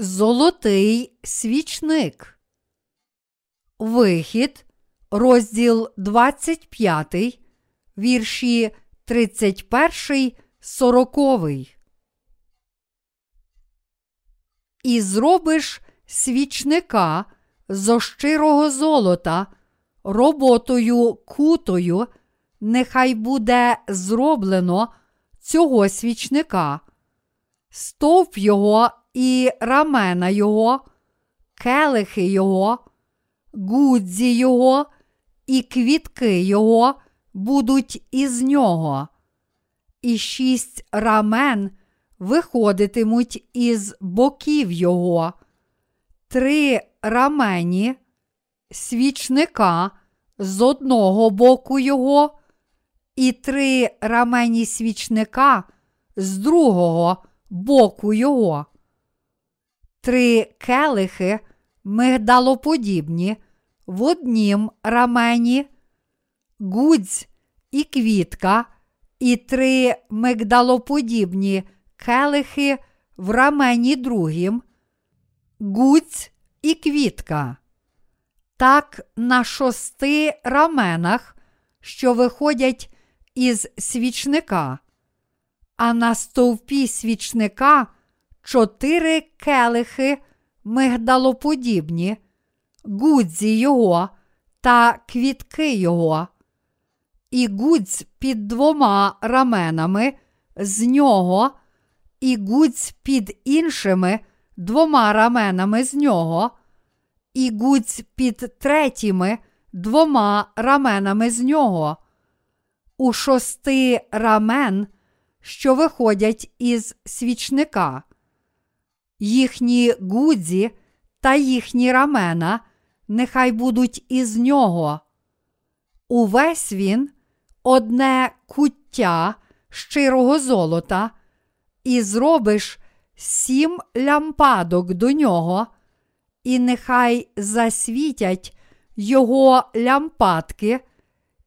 Золотий свічник. Вихід, розділ 25, вірші 31, 40. І зробиш свічника зо щирого золота, роботою кутою, нехай буде зроблено цього свічника, стовп його і рамена його, келихи його, гудзі його і квітки його будуть із нього, і шість рамен виходитимуть із боків його, три рамені, свічника з одного боку його, і три рамені свічника з другого боку його три келихи мигдалоподібні в однім рамені, гудзь і квітка, і три мигдалоподібні келихи в рамені другім, гудзь і квітка. Так на шости раменах, що виходять із свічника, а на стовпі свічника чотири келихи мигдалоподібні, гудзі його та квітки його, і гудзь під двома раменами з нього, і гудзь під іншими двома раменами з нього, і гудзь під третіми двома раменами з нього. У шости рамен, що виходять із свічника їхні гудзі та їхні рамена нехай будуть із нього. Увесь він одне куття щирого золота, і зробиш сім лямпадок до нього, і нехай засвітять його лямпадки,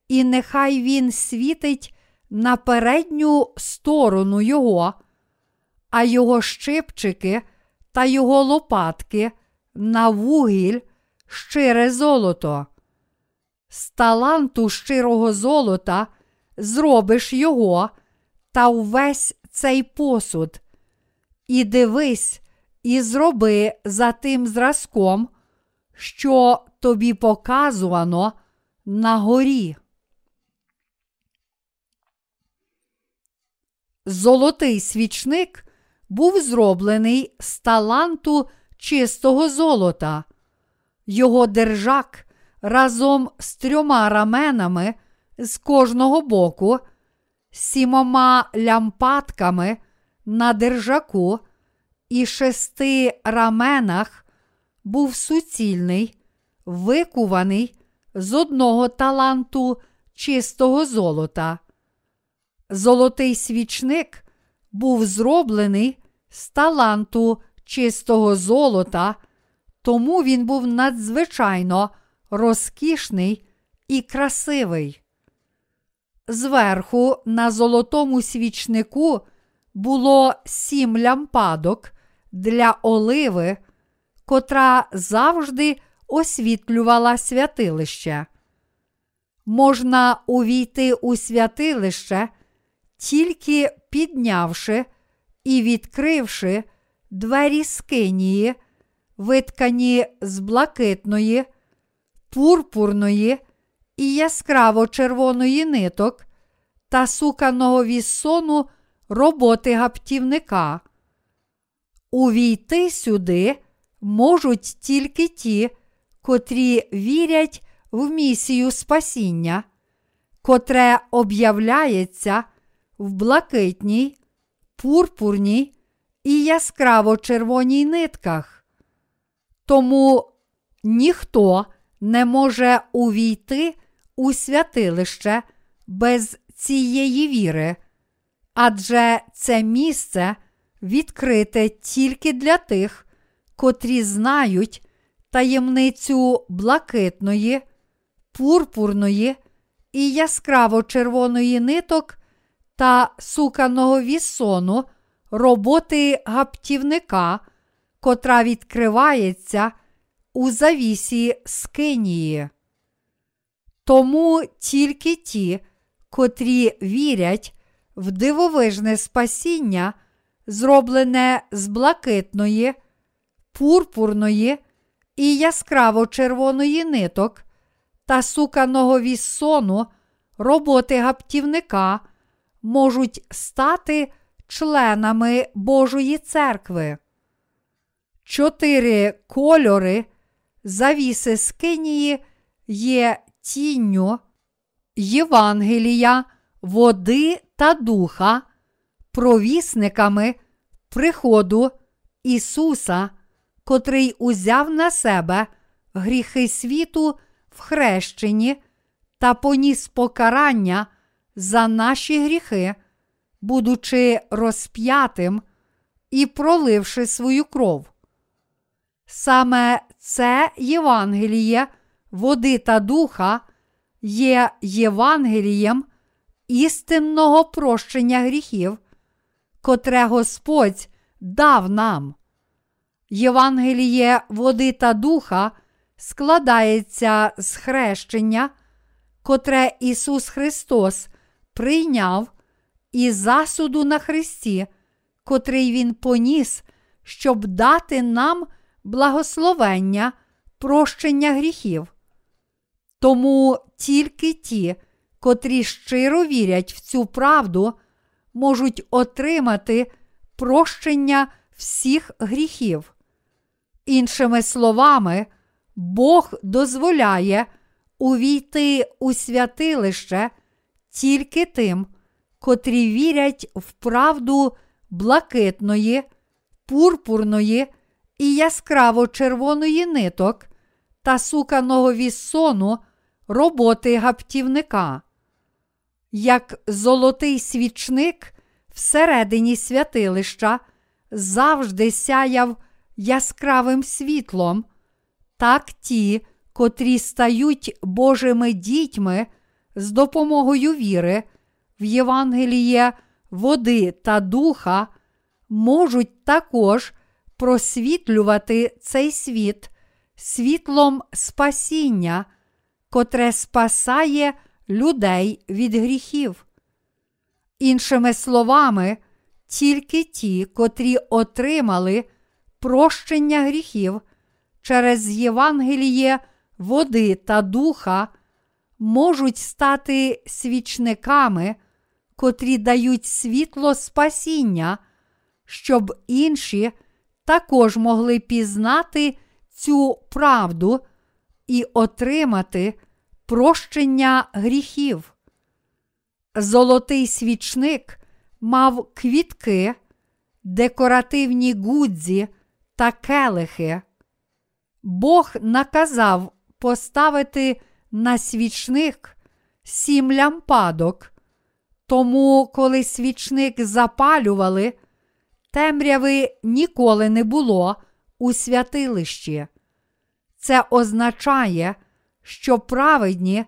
і нехай він світить на передню сторону його, а його щипчики та його лопатки на вугіль щире золото. З таланту щирого золота зробиш його та увесь цей посуд. І дивись, і зроби за тим зразком, що тобі показувано на горі. Золотий свічник був зроблений з таланту чистого золота. Його держак разом з трьома раменами з кожного боку, сімома лямпатками на держаку і шести раменах був суцільний, викуваний з одного таланту чистого золота. Золотий свічник був зроблений з таланту чистого золота, тому він був надзвичайно розкішний і красивий. Зверху на золотому свічнику було сім лямпадок для оливи, котра завжди освітлювала святилище. Можна увійти у святилище, тільки піднявши і відкривши двері скинії, виткані з блакитної, пурпурної і яскраво червоної ниток та суканого віссону роботи гаптівника. Увійти сюди можуть тільки ті, котрі вірять в місію спасіння, котре об'являється в блакитній, пурпурній і яскраво червоній нитках. Тому ніхто не може увійти у святилище без цієї віри, адже це місце відкрите тільки для тих, котрі знають таємницю блакитної, пурпурної і яскраво червоної ниток та суканого вісону роботи гаптівника, котра відкривається у завісі скинії. Тому тільки ті, котрі вірять в дивовижне спасіння, зроблене з блакитної, пурпурної і яскраво червоної ниток та суканого віссону роботи гаптівника, можуть стати членами Божої церкви. Чотири кольори завіси скинії є тінню, Євангелія, води та духа, провісниками приходу Ісуса, котрий узяв на себе гріхи світу в хрещенні та поніс покарання за наші гріхи, будучи розп'ятим і проливши свою кров. Саме це Євангеліє води та духа є Євангелієм істинного прощення гріхів, котре Господь дав нам. Євангеліє води та духа складається з хрещення, котре Ісус Христос прийняв і засуду на Христі, котрий Він поніс, щоб дати нам благословення, прощення гріхів. Тому тільки ті, котрі щиро вірять в цю правду, можуть отримати прощення всіх гріхів. Іншими словами, Бог дозволяє увійти у святилище тільки тим, котрі вірять в правду блакитної, пурпурної і яскраво червоної ниток та суканого віссону роботи гаптівника. Як золотий свічник всередині святилища завжди сяяв яскравим світлом, так ті, котрі стають Божими дітьми з допомогою віри в Євангеліє води та духа, можуть також просвітлювати цей світ світлом спасіння, котре спасає людей від гріхів. Іншими словами, тільки ті, котрі отримали прощення гріхів через Євангеліє води та духа, можуть стати свічниками, котрі дають світло спасіння, щоб інші також могли пізнати цю правду і отримати прощення гріхів. Золотий свічник мав квітки, декоративні гудзі та келихи. Бог наказав поставити на свічник сім лямпадок. Тому, коли свічник запалювали, темряви ніколи не було у святилищі. Це означає, що праведні,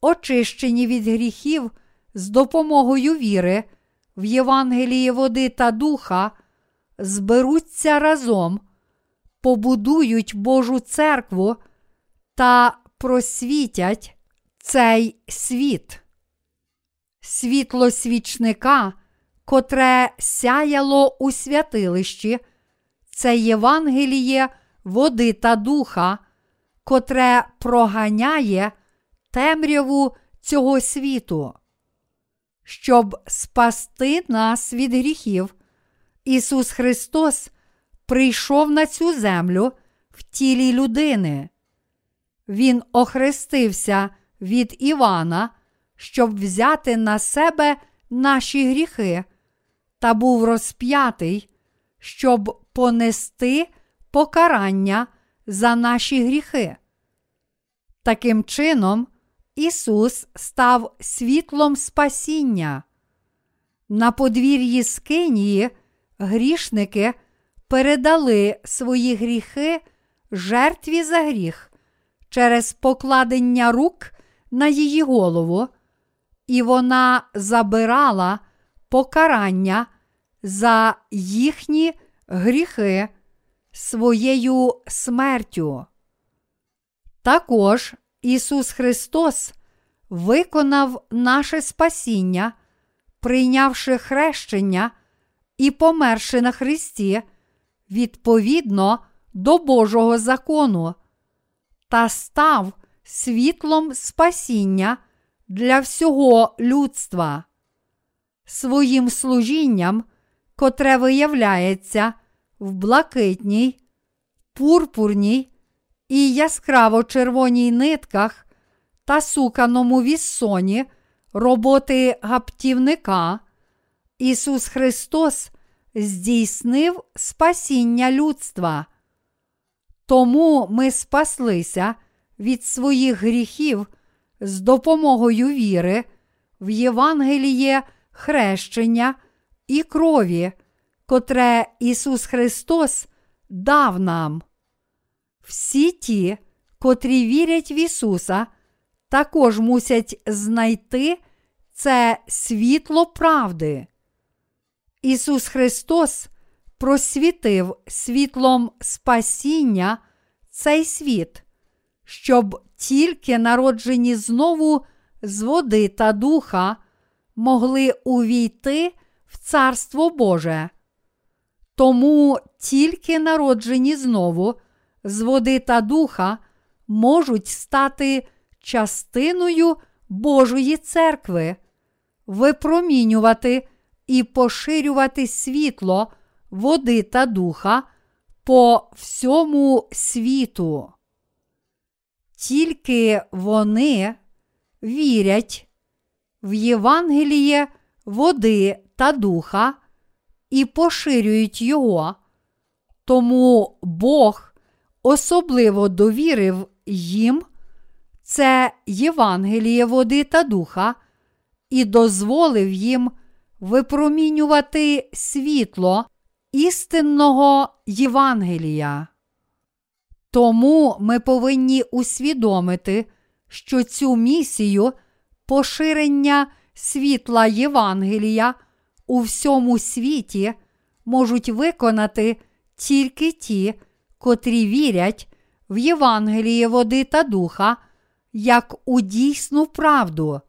очищені від гріхів з допомогою віри в Євангелії води та духа, зберуться разом, побудують Божу церкву та просвітять цей світ. Світло свічника, котре сяяло у святилищі, це Євангеліє води та духа, котре проганяє темряву цього світу. Щоб спасти нас від гріхів, Ісус Христос прийшов на цю землю в тілі людини. Він охрестився від Івана, щоб взяти на себе наші гріхи, та був розп'ятий, щоб понести покарання за наші гріхи. Таким чином, Ісус став світлом спасіння. На подвір'ї Скинії грішники передали свої гріхи жертві за гріх через покладення рук на її голову, і вона забирала покарання за їхні гріхи своєю смертю. Також Ісус Христос виконав наше спасіння, прийнявши хрещення і померши на Христі відповідно до Божого закону, та став світлом спасіння для всього людства. Своїм служінням, котре виявляється в блакитній, пурпурній і яскраво червоній нитках та суканому віссоні роботи гаптівника, Ісус Христос здійснив спасіння людства. Тому ми спаслися від своїх гріхів з допомогою віри в Євангеліє хрещення і крові, котре Ісус Христос дав нам. Всі ті, котрі вірять в Ісуса, також мусять знайти це світло правди. Ісус Христос просвітив світлом спасіння цей світ, щоб тільки народжені знову з води та духа могли увійти в Царство Боже. Тому тільки народжені знову з води та духа можуть стати частиною Божої церкви, випромінювати і поширювати світло води та духа по всьому світу. Тільки вони вірять в Євангеліє води та духа і поширюють його, тому Бог особливо довірив їм це Євангеліє води та духа і дозволив їм випромінювати світло істинного Євангелія. Тому ми повинні усвідомити, що цю місію поширення світла Євангелія у всьому світі можуть виконати тільки ті, котрі вірять в Євангеліє води та духа як у дійсну правду.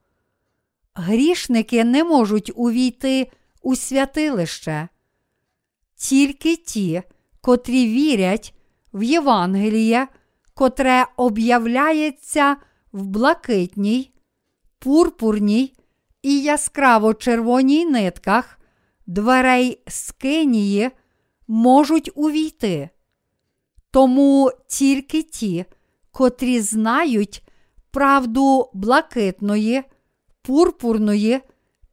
Грішники не можуть увійти у святилище. Тільки ті, котрі вірять в Євангеліє, котре об'являється в блакитній, пурпурній і яскраво червоній нитках дверей скинії можуть увійти. Тому тільки ті, котрі знають правду блакитної, пурпурної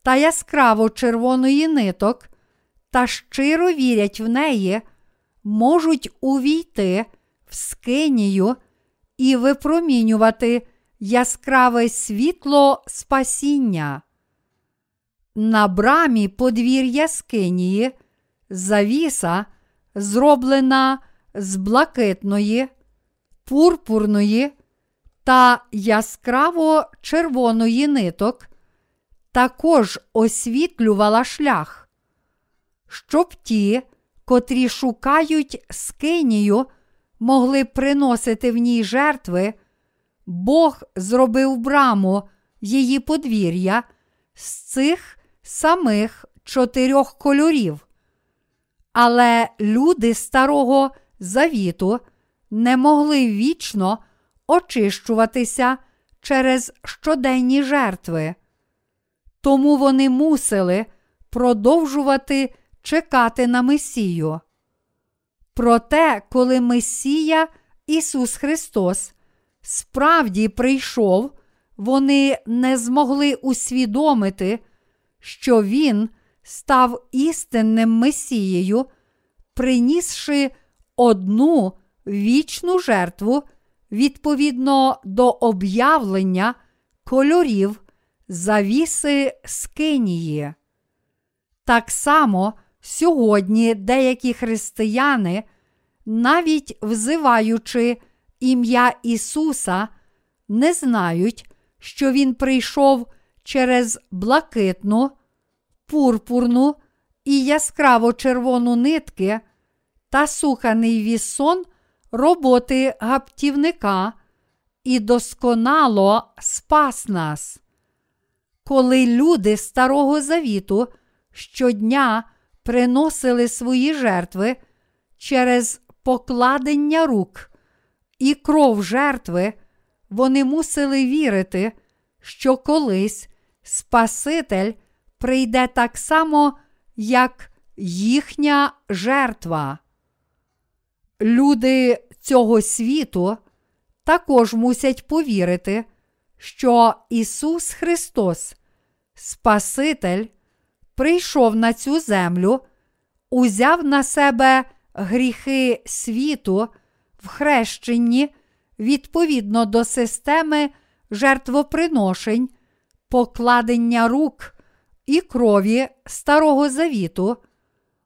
та яскраво червоної ниток та щиро вірять в неї, можуть увійти в скинію і випромінювати яскраве світло спасіння. На брамі подвір'я скинії завіса, зроблена з блакитної, пурпурної та яскраво червоної ниток, також освітлювала шлях, щоб ті, котрі шукають скинію, могли приносити в ній жертви, Бог зробив браму її подвір'я з цих самих чотирьох кольорів. Але люди Старого Завіту не могли вічно очищуватися через щоденні жертви. Тому вони мусили продовжувати чекати на Месію. Проте, коли Месія Ісус Христос справді прийшов, вони не змогли усвідомити, що Він став істинним Месією, принісши одну вічну жертву відповідно до об'явлення кольорів завіси скинії. Так само сьогодні деякі християни, навіть взиваючи ім'я Ісуса, не знають, що Він прийшов через блакитну, пурпурну і яскраво червону нитки та суханий вісон роботи гаптівника і досконало спас нас. Коли люди Старого Завіту щодня приносили свої жертви через покладення рук і кров жертви, вони мусили вірити, що колись Спаситель прийде так само, як їхня жертва. Люди цього світу також мусять повірити, що Ісус Христос, Спаситель, прийшов на цю землю, узяв на себе гріхи світу в хрещенні відповідно до системи жертвоприношень, покладення рук і крові Старого Завіту,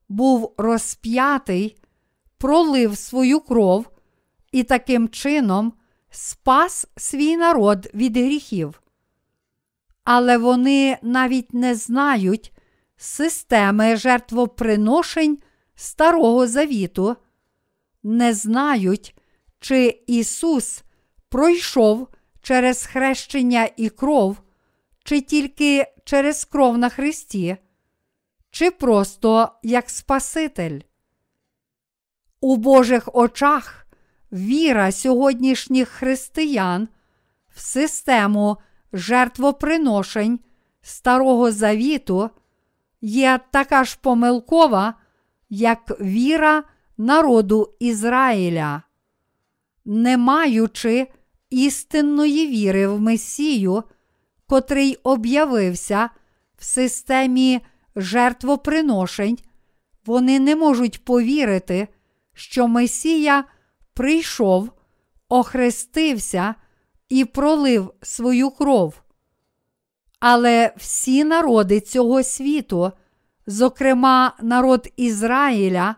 був розп'ятий, пролив свою кров і таким чином спас свій народ від гріхів. Але вони навіть не знають системи жертвоприношень Старого Завіту, не знають, чи Ісус пройшов через хрещення і кров, чи тільки через кров на Христі, чи просто як Спаситель. У Божих очах віра сьогоднішніх християн в систему жертвоприношень Старого Завіту є така ж помилкова, як віра народу Ізраїля. Не маючи істинної віри в Месію, котрий об'явився в системі жертвоприношень, вони не можуть повірити, що Месія прийшов, охрестився і пролив свою кров. Але всі народи цього світу, зокрема народ Ізраїля,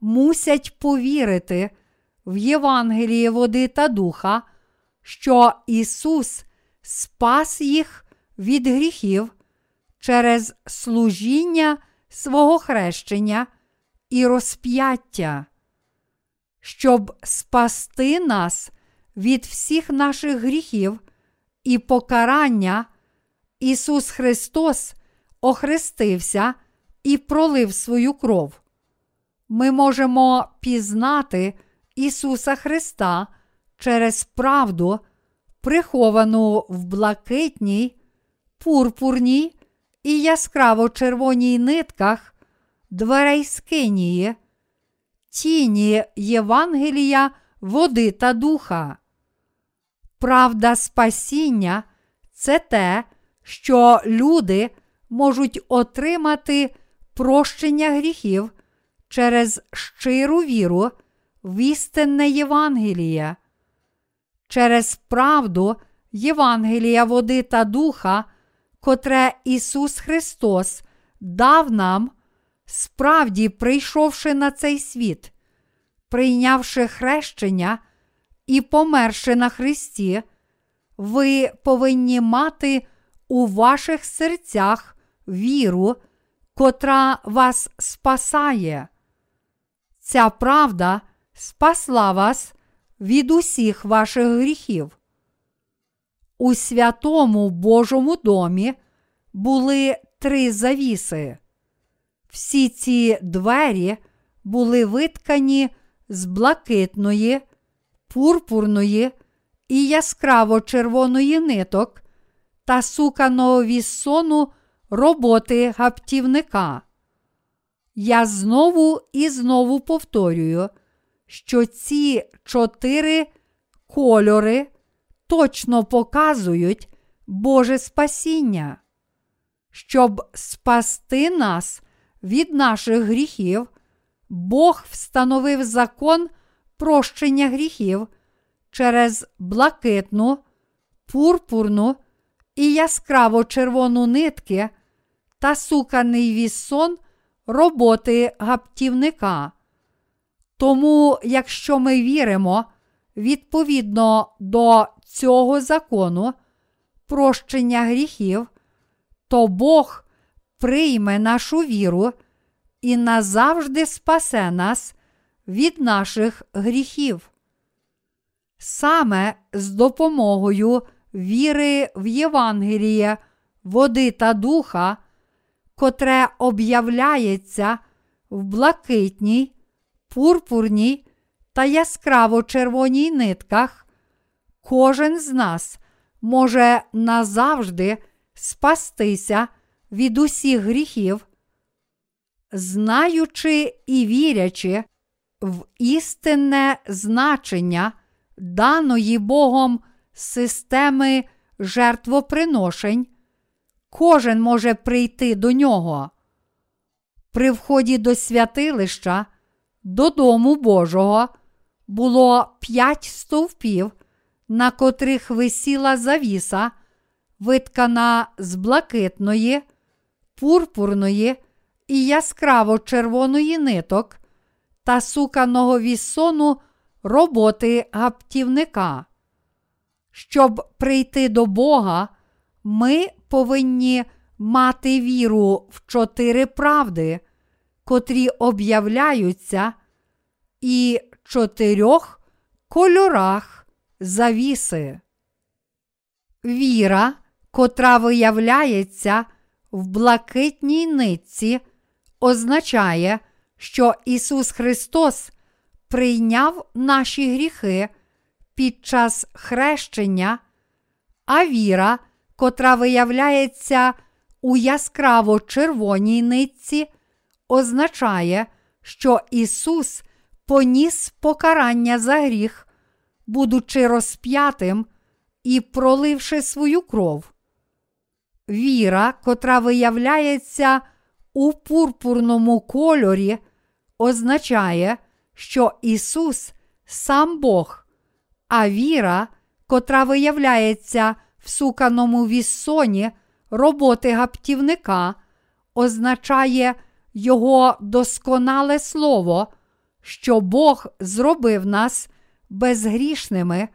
мусять повірити в Євангеліє води та духа, що Ісус спас їх від гріхів через служіння свого хрещення і розп'яття. Щоб спасти нас від всіх наших гріхів і покарання, Ісус Христос охрестився і пролив свою кров. Ми можемо пізнати Ісуса Христа через правду, приховану в блакитній, пурпурній і яскраво червоній нитках дверей скинії, тіні Євангелія, води та духа. Правда спасіння це те, що люди можуть отримати прощення гріхів через щиру віру в істинне Євангеліє. Через правду Євангелія води та духа, котре Ісус Христос дав нам, справді прийшовши на цей світ, прийнявши хрещення і померши на Христі, ви повинні мати у ваших серцях віру, котра вас спасає. Ця правда спасла вас від усіх ваших гріхів. У святому Божому домі були три завіси. Всі ці двері були виткані з блакитної, пурпурної і яскраво червоної ниток та суканого віссону роботи гаптівника. Я знову і знову повторюю, що ці чотири кольори точно показують Боже спасіння. Щоб спасти нас від наших гріхів, Бог встановив закон прощення гріхів через блакитну, пурпурну і яскраво червону нитки та суканий вісон роботи гаптівника. Тому, якщо ми віримо відповідно до цього закону прощення гріхів, то Бог прийме нашу віру і назавжди спасе нас від наших гріхів. Саме з допомогою віри в Євангеліє, води та духа, котре об'являється в блакитній, пурпурній та яскраво червоній нитках, кожен з нас може назавжди спастися від усіх гріхів, знаючи і вірячи в істинне значення даної Богом системи жертвоприношень, кожен може прийти до нього. При вході до святилища, до Дому Божого, було п'ять стовпів, на котрих висіла завіса, виткана з блакитної, пурпурної і яскраво червоної ниток та суканого вісону роботи гаптівника. Щоб прийти до Бога, ми повинні мати віру в чотири правди, котрі об'являються, і чотирьох кольорах завіси. Віра, котра виявляється в блакитній нитці, означає, що Ісус Христос прийняв наші гріхи під час хрещення, а віра, котра виявляється у яскраво червоній нитці, означає, що Ісус поніс покарання за гріх, будучи розп'ятим і проливши свою кров. Віра, котра виявляється у пурпурному кольорі, означає, що Ісус сам Бог, а віра, котра виявляється в суканому віссоні роботи гаптівника, означає Його досконале слово, що Бог зробив нас безгрішними,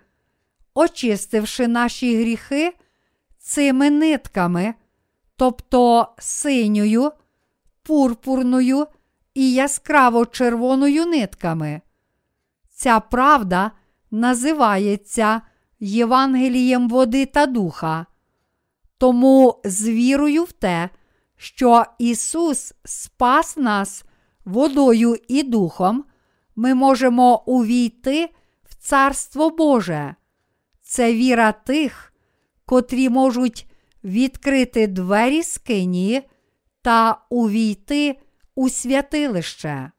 очистивши наші гріхи цими нитками, тобто синьою, пурпурною і яскраво червоною нитками. Ця правда називається Євангелієм води та духа. Тому з вірою в те, що Ісус спас нас водою і духом, ми можемо увійти в Царство Боже. Це віра тих, котрі можуть відкрити двері скинії та увійти у святилище.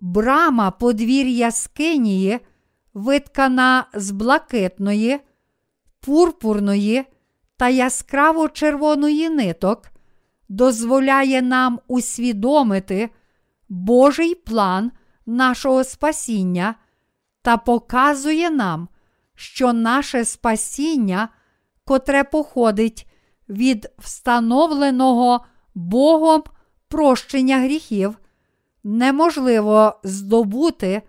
Брама подвір'я скинії виткана з блакитної, пурпурної та яскраво червоної ниток, дозволяє нам усвідомити Божий план нашого спасіння та показує нам, що наше спасіння, котре походить від встановленого Богом прощення гріхів, неможливо здобути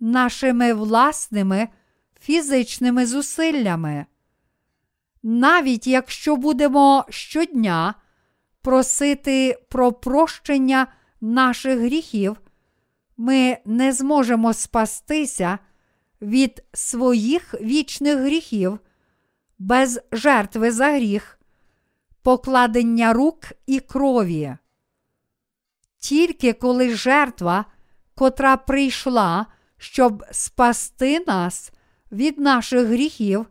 нашими власними фізичними зусиллями. Навіть якщо будемо щодня просити про прощення наших гріхів, ми не зможемо спастися від своїх вічних гріхів без жертви за гріх, покладення рук і крові. Тільки коли жертва, котра прийшла, щоб спасти нас від наших гріхів,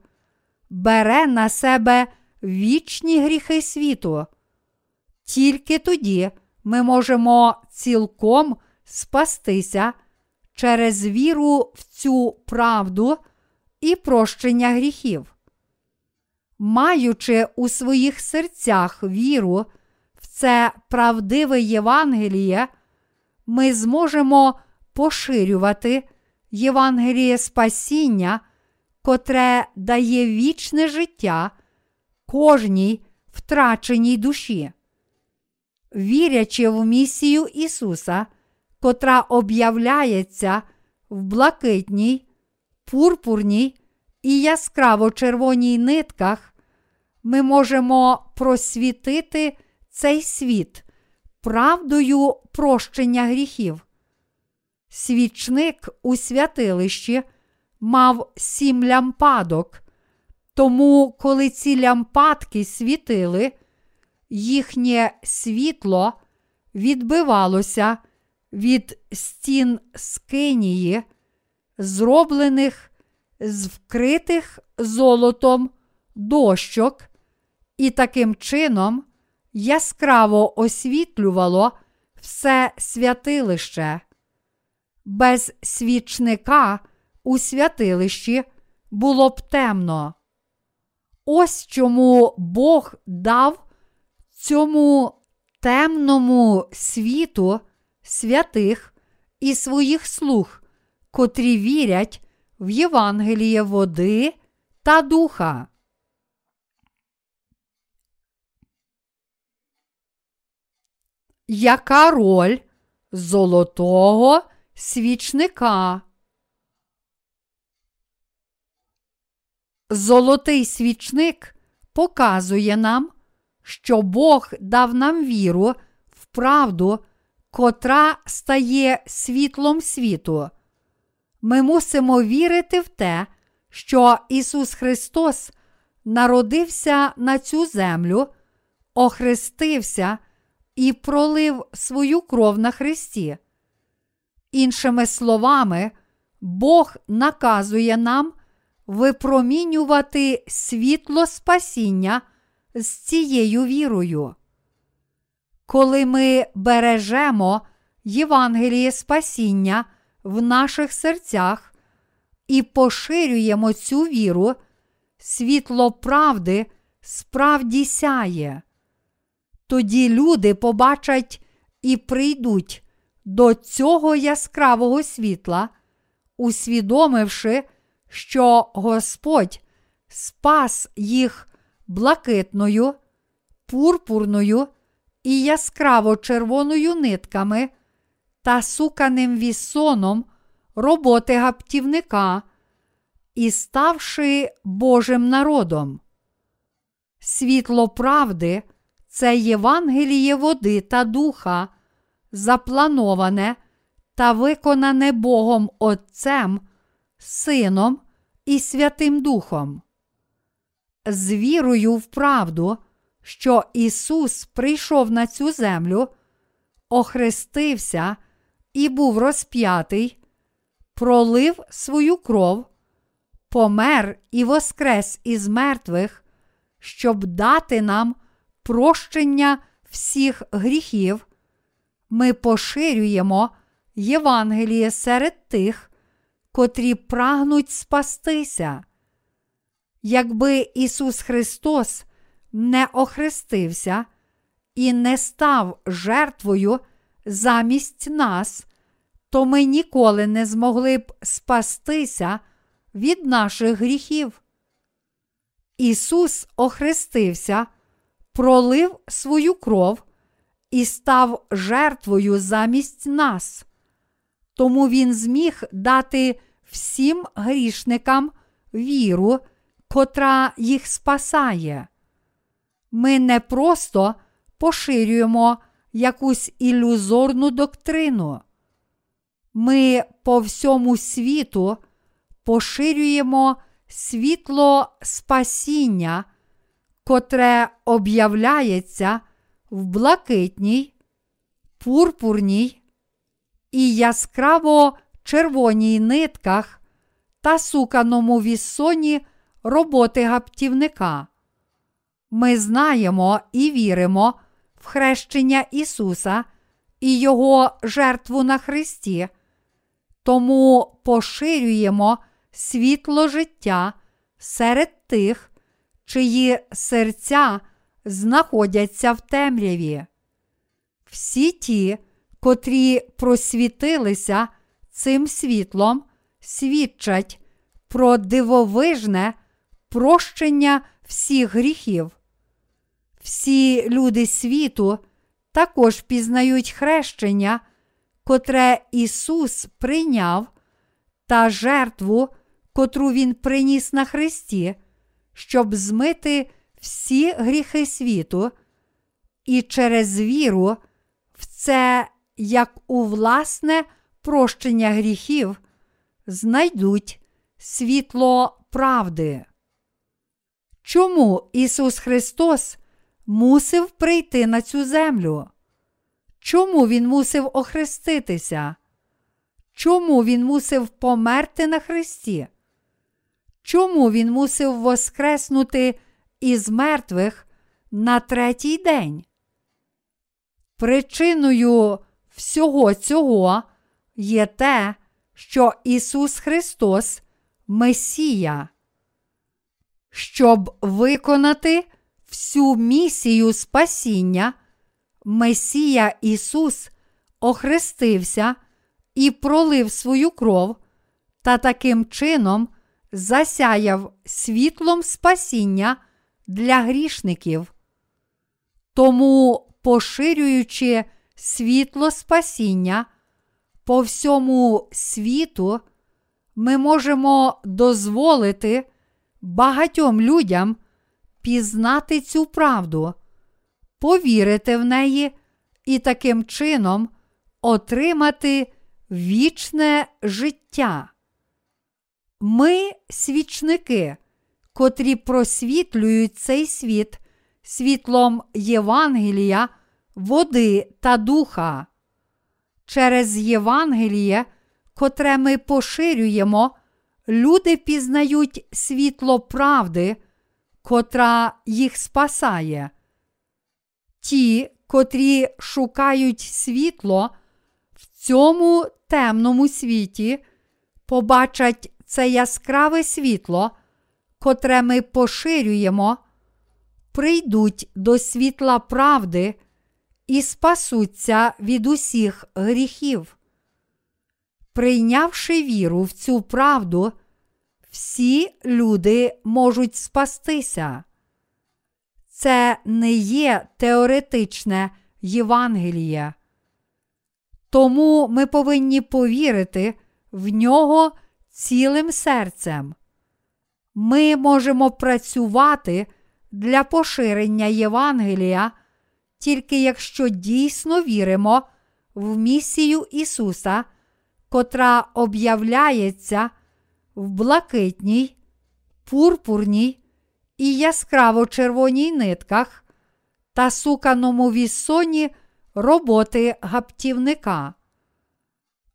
бере на себе вічні гріхи світу, тільки тоді ми можемо цілком спастися через віру в цю правду і прощення гріхів. Маючи у своїх серцях віру в це правдиве Євангеліє, ми зможемо поширювати Євангеліє спасіння, котре дає вічне життя кожній втраченій душі. Вірячи в місію Ісуса, котра об'являється в блакитній, пурпурній і яскраво червоній нитках, ми можемо просвітити цей світ правдою прощення гріхів. Свічник у святилищі мав сім лямпадок, тому, коли ці лямпадки світили, їхнє світло відбивалося від стін скинії, зроблених з вкритих золотом дощок, і таким чином яскраво освітлювало все святилище. Без свічника у святилищі було б темно. Ось чому Бог дав цьому темному світу святих і своїх слуг, котрі вірять в Євангеліє води та духа. Яка роль золотого свічника? Золотий свічник показує нам, що Бог дав нам віру в правду, котра стає світлом світу. Ми мусимо вірити в те, що Ісус Христос народився на цю землю, охрестився і пролив свою кров на Христі. Іншими словами, Бог наказує нам випромінювати світло спасіння з цією вірою. Коли ми бережемо Євангеліє спасіння в наших серцях і поширюємо цю віру, світло правди справді сяє. Тоді люди побачать і прийдуть до цього яскравого світла, усвідомивши, що Господь спас їх блакитною, пурпурною і яскраво червоною нитками та суканим вісоном роботи гаптівника і ставши Божим народом. Світло правди це Євангеліє води та духа, заплановане та виконане Богом Отцем, Сином і Святим Духом. З вірою в правду, що Ісус прийшов на цю землю, охрестився і був розп'ятий, пролив свою кров, помер і воскрес із мертвих, щоб дати нам прощення всіх гріхів, ми поширюємо Євангеліє серед тих, котрі прагнуть спастися. Якби Ісус Христос не охрестився і не став жертвою замість нас, то ми ніколи не змогли б спастися від наших гріхів. Ісус охрестився, пролив свою кров і став жертвою замість нас. Тому Він зміг дати всім грішникам віру, котра їх спасає. Ми не просто поширюємо якусь ілюзорну доктрину. Ми по всьому світу поширюємо світло спасіння, котре об'являється в блакитній, пурпурній і яскраво червоній нитках та суканому вісоні роботи гаптівника. Ми знаємо і віримо в хрещення Ісуса і Його жертву на Христі, тому поширюємо світло життя серед тих, чиї серця знаходяться в темряві. Всі ті, котрі просвітилися цим світлом, свідчать про дивовижне прощення всіх гріхів. Всі люди світу також пізнають хрещення, котре Ісус прийняв, та жертву, котру Він приніс на Христі, щоб змити всі гріхи світу, і через віру в це як у власне прощення гріхів, знайдуть світло правди. Чому Ісус Христос мусив прийти на цю землю? Чому Він мусив охреститися? Чому Він мусив померти на Христі? Чому Він мусив воскреснути із мертвих на третій день? Причиною всього цього є те, що Ісус Христос Месія. Щоб виконати всю місію спасіння, Месія Ісус охрестився і пролив свою кров та таким чином засяяв світлом спасіння для грішників. Тому, поширюючи світло спасіння по всьому світу, ми можемо дозволити багатьом людям пізнати цю правду, повірити в неї і таким чином отримати вічне життя. Ми свічники, котрі просвітлюють цей світ світлом Євангелія, води та духа. Через Євангеліє, котре ми поширюємо, люди пізнають світло правди, котра їх спасає. Ті, котрі шукають світло в цьому темному світі, побачать це яскраве світло, котре ми поширюємо, прийдуть до світла правди і спасуться від усіх гріхів. Прийнявши віру в цю правду, всі люди можуть спастися. Це не є теоретичне Євангеліє. Тому ми повинні повірити в нього цілим серцем. Ми можемо працювати для поширення Євангелія, тільки якщо дійсно віримо в місію Ісуса, котра об'являється в блакитній, пурпурній і яскраво червоній нитках та суканому вісоні роботи гаптівника.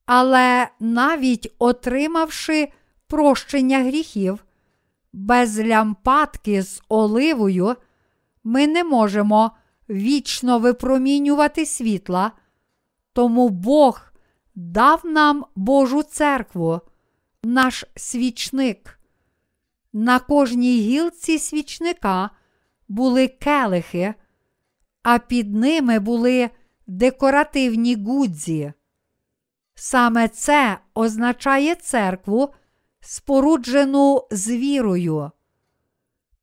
Але навіть отримавши прощення гріхів, без лямпадки з оливою, ми не можемо вічно випромінювати світла, тому Бог дав нам Божу церкву, наш свічник. На кожній гілці свічника були келихи, а під ними були декоративні гудзі. Саме це означає церкву, споруджену з вірою.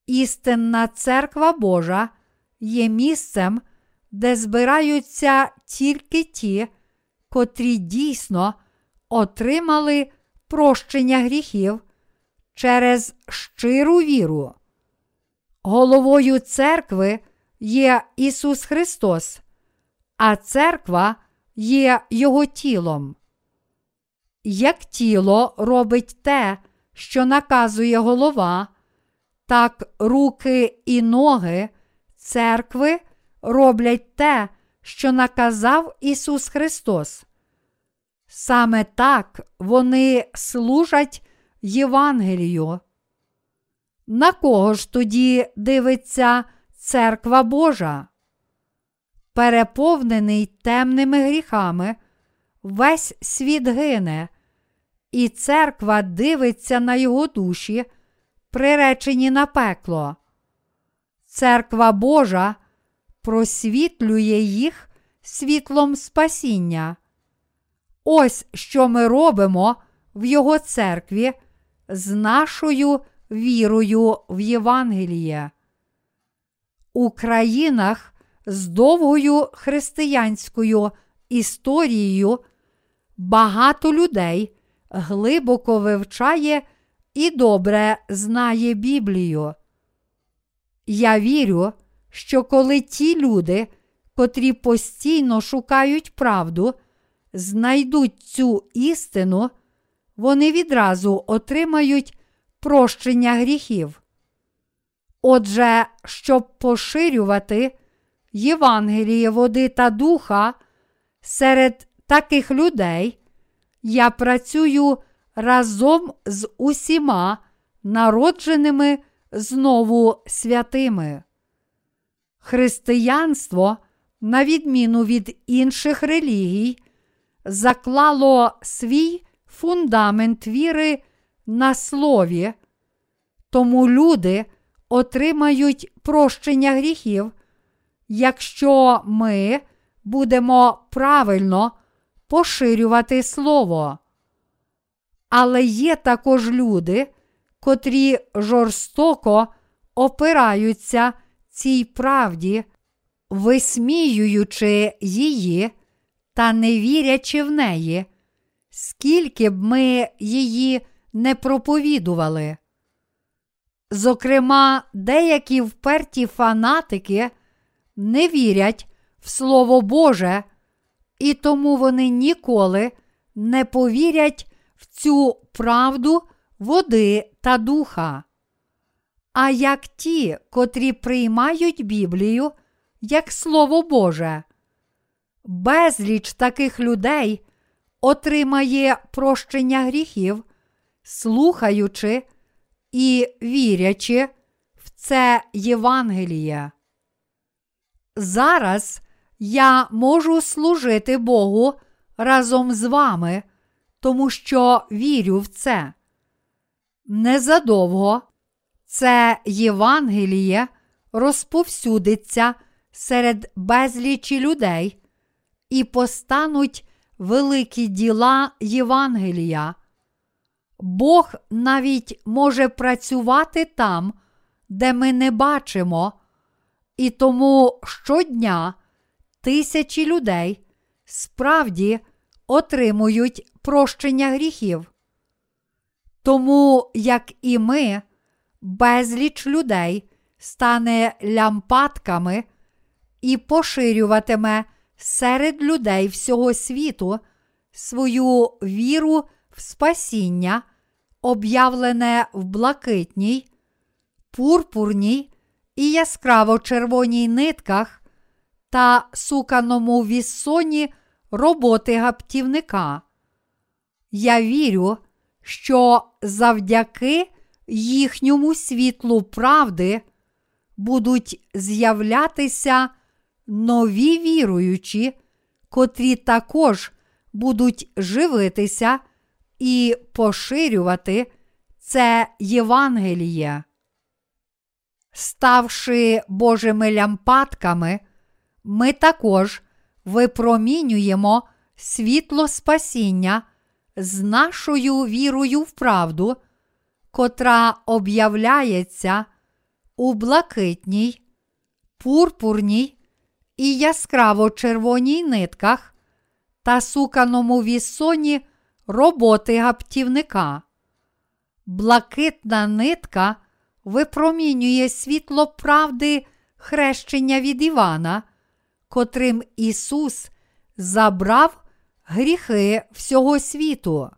Істинна церква Божа є місцем, де збираються тільки ті, котрі дійсно отримали прощення гріхів через щиру віру. Головою церкви є Ісус Христос, а церква є Його тілом. Як тіло робить те, що наказує голова, так руки і ноги церкви роблять те, що наказав Ісус Христос. Саме так вони служать Євангелію. На кого ж тоді дивиться церква Божа? Переповнений темними гріхами, весь світ гине, і церква дивиться на його душі, приречені на пекло. Церква Божа просвітлює їх світлом спасіння. Ось що ми робимо в Його церкві з нашою вірою в Євангеліє. У країнах з довгою християнською історією багато людей глибоко вивчає і добре знає Біблію. Я вірю, що коли ті люди, котрі постійно шукають правду знайдуть цю істину, вони відразу отримають прощення гріхів. Отже, щоб поширювати Євангеліє води та духа серед таких людей, я працюю разом з усіма народженими знову святими. Християнство, на відміну від інших релігій, заклало свій фундамент віри на слові, тому люди отримають прощення гріхів, якщо ми будемо правильно поширювати Слово. Але є також люди, котрі жорстоко опираються цій правді, висміюючи її та не вірячи в неї, скільки б ми її не проповідували. Зокрема, деякі вперті фанатики не вірять в Слово Боже, і тому вони ніколи не повірять в цю правду води та духа. А як ті, котрі приймають Біблію як Слово Боже, безліч таких людей отримає прощення гріхів, слухаючи і вірячи в це Євангеліє. Зараз я можу служити Богу разом з вами, тому що вірю в це. Незадовго це Євангеліє розповсюдиться серед безлічі людей і постануть великі діла Євангелія. Бог навіть може працювати там, де ми не бачимо, і тому щодня тисячі людей справді отримують прощення гріхів. Тому, як і ми, безліч людей стане лямпатками і поширюватиме серед людей всього світу свою віру в спасіння, об'явлене в блакитній, пурпурній і яскраво червоній нитках та суканому віссоні роботи гаптівника. Я вірю, що завдяки їхньому світлу правди будуть з'являтися нові віруючі, котрі також будуть живитися і поширювати це Євангеліє. Ставши Божими лямпатками, ми також випромінюємо світло спасіння з нашою вірою в правду, котра об'являється у блакитній, пурпурній і яскраво червоній нитках та суканому вісоні роботи гаптівника. Блакитна нитка випромінює світло правди хрещення від Івана, котрим Ісус забрав гріхи всього світу.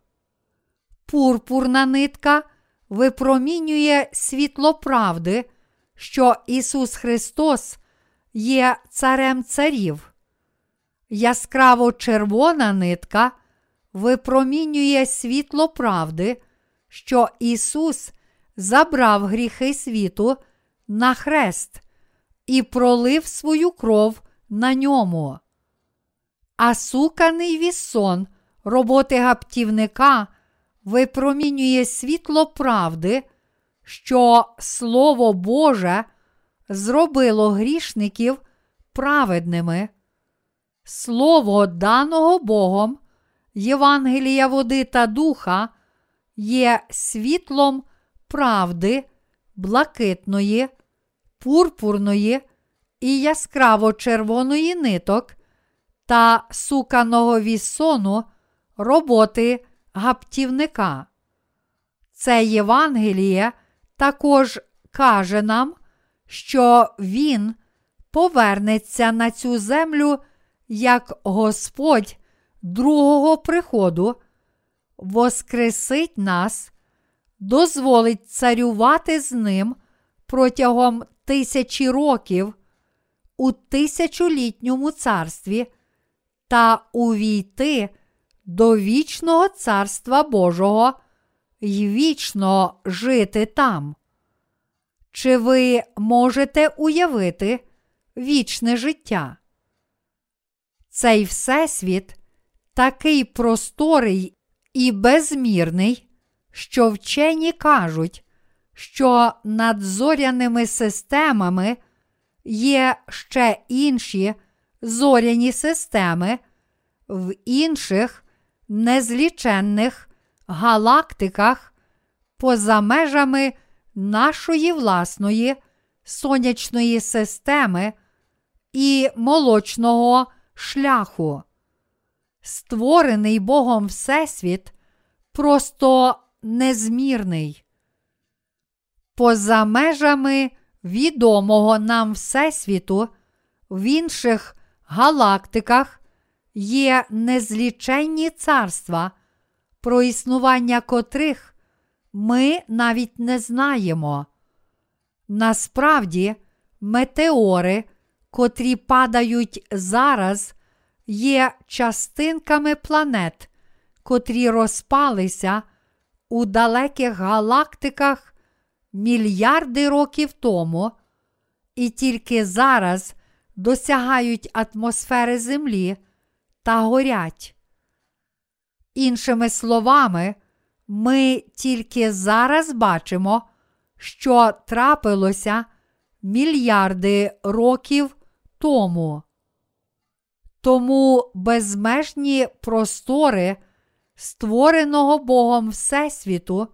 Пурпурна нитка випромінює світло правди, що Ісус Христос є Царем Царів. Яскраво червона нитка випромінює світло правди, що Ісус забрав гріхи світу на хрест і пролив свою кров на ньому. А суканий вісон роботи гаптівника випромінює світло правди, що Слово Боже зробило грішників праведними. Слово даного Богом, Євангелія води та духа є світлом правди, блакитної, пурпурної і яскраво червоної ниток та суканого вісону роботи гаптівника. Це Євангеліє також каже нам, що Він повернеться на цю землю як Господь другого приходу воскресить нас, дозволить царювати з ним протягом тисячі років у тисячолітньому царстві та увійти до вічного царства Божого й вічно жити там. Чи ви можете уявити вічне життя? Цей Всесвіт такий просторий і безмірний, що вчені кажуть, що над зоряними системами є ще інші зоряні системи в інших незліченних галактиках поза межами нашої власної сонячної системи і молочного шляху. Створений Богом Всесвіт просто незмірний. Поза межами відомого нам Всесвіту в інших галактиках є незліченні царства, про існування котрих ми навіть не знаємо. Насправді, метеори, котрі падають зараз, є частинками планет, котрі розпалися у далеких галактиках мільярди років тому, і тільки зараз досягають атмосфери Землі та горять. Іншими словами, ми тільки зараз бачимо, що трапилося мільярди років тому. Тому безмежні простори створеного Богом Всесвіту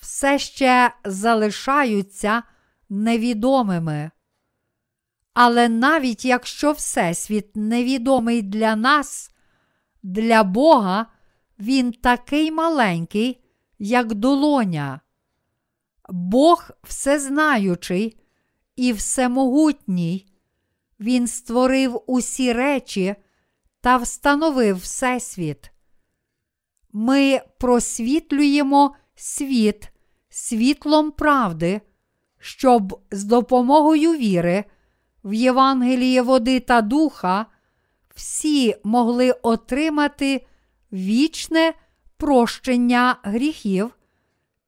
все ще залишаються невідомими. Але навіть якщо Всесвіт невідомий для нас, для Бога він такий маленький, як долоня. Бог всезнаючий і всемогутній, Він створив усі речі та встановив Всесвіт. Ми просвітлюємо світ світлом правди, щоб з допомогою віри в Євангеліє води та духа всі могли отримати вічне прощення гріхів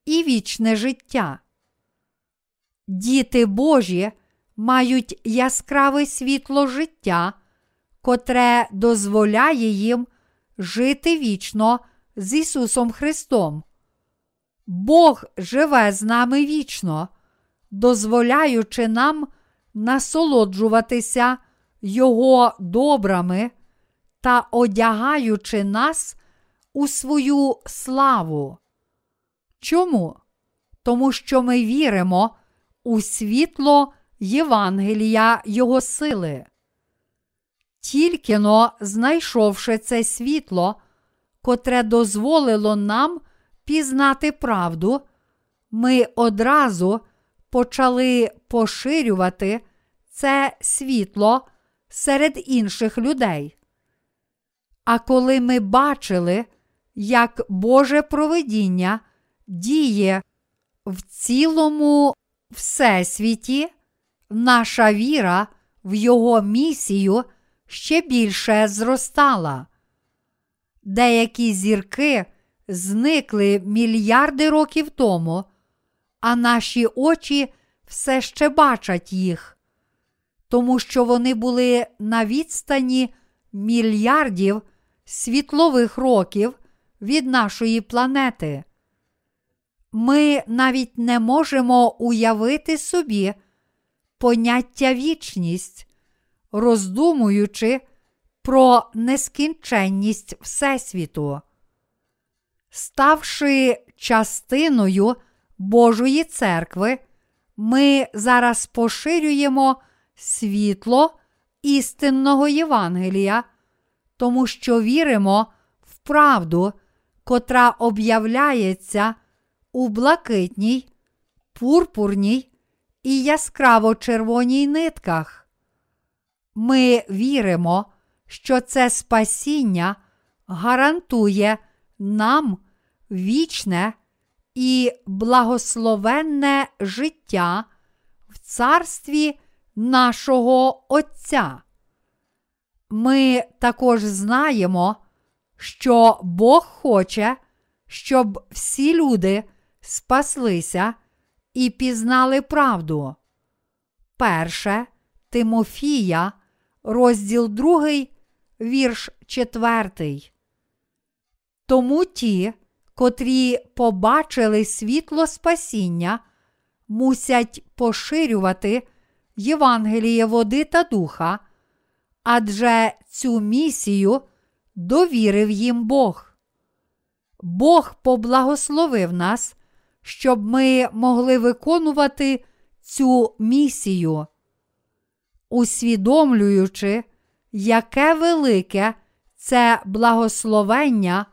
і вічне життя. Діти Божі мають яскраве світло життя, котре дозволяє їм жити вічно з Ісусом Христом. Бог живе з нами вічно, дозволяючи нам насолоджуватися Його добрами та одягаючи нас у свою славу. Чому? Тому що ми віримо у світло Євангелія Його сили. Тільки но знайшовши це світло, котре дозволило нам пізнати правду, ми одразу почали поширювати це світло серед інших людей. А коли ми бачили, як Боже провидіння діє в цілому всесвіті, наша віра в Його місію ще більше зростала. Деякі зірки зникли мільярди років тому, а наші очі все ще бачать їх, тому що вони були на відстані мільярдів світлових років від нашої планети. Ми навіть не можемо уявити собі поняття вічність, роздумуючи про нескінченність Всесвіту. Ставши частиною Божої церкви, ми зараз поширюємо світло істинного Євангелія, тому що віримо в правду, котра об'являється у блакитній, пурпурній і яскраво червоній нитках. Ми віримо, що це спасіння гарантує нам вічне і благословенне життя в царстві нашого Отця. Ми також знаємо, що Бог хоче, щоб всі люди спаслися і пізнали правду. Перше Тимофія, розділ 2, вірш 4. Тому ті, котрі побачили світло спасіння, мусять поширювати Євангеліє води та духа, адже цю місію довірив їм Бог. Бог поблагословив нас, щоб ми могли виконувати цю місію, усвідомлюючи, яке велике це благословення,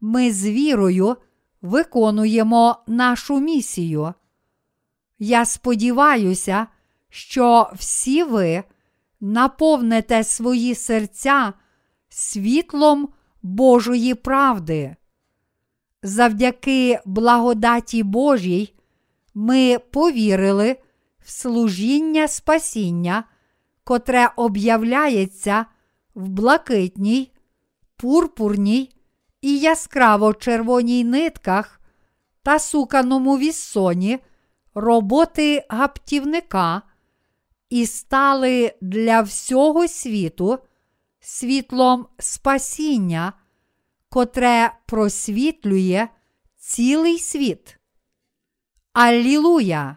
ми з вірою виконуємо нашу місію. Я сподіваюся, що всі ви наповните свої серця світлом Божої правди. Завдяки благодаті Божій ми повірили в служіння спасіння, котре об'являється в блакитній, пурпурній і яскраво червоній нитках та суканому віссоні роботи гаптівника і стали для всього світу світлом спасіння, котре просвітлює цілий світ. Аллілуя!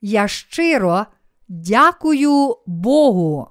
Я щиро дякую Богу!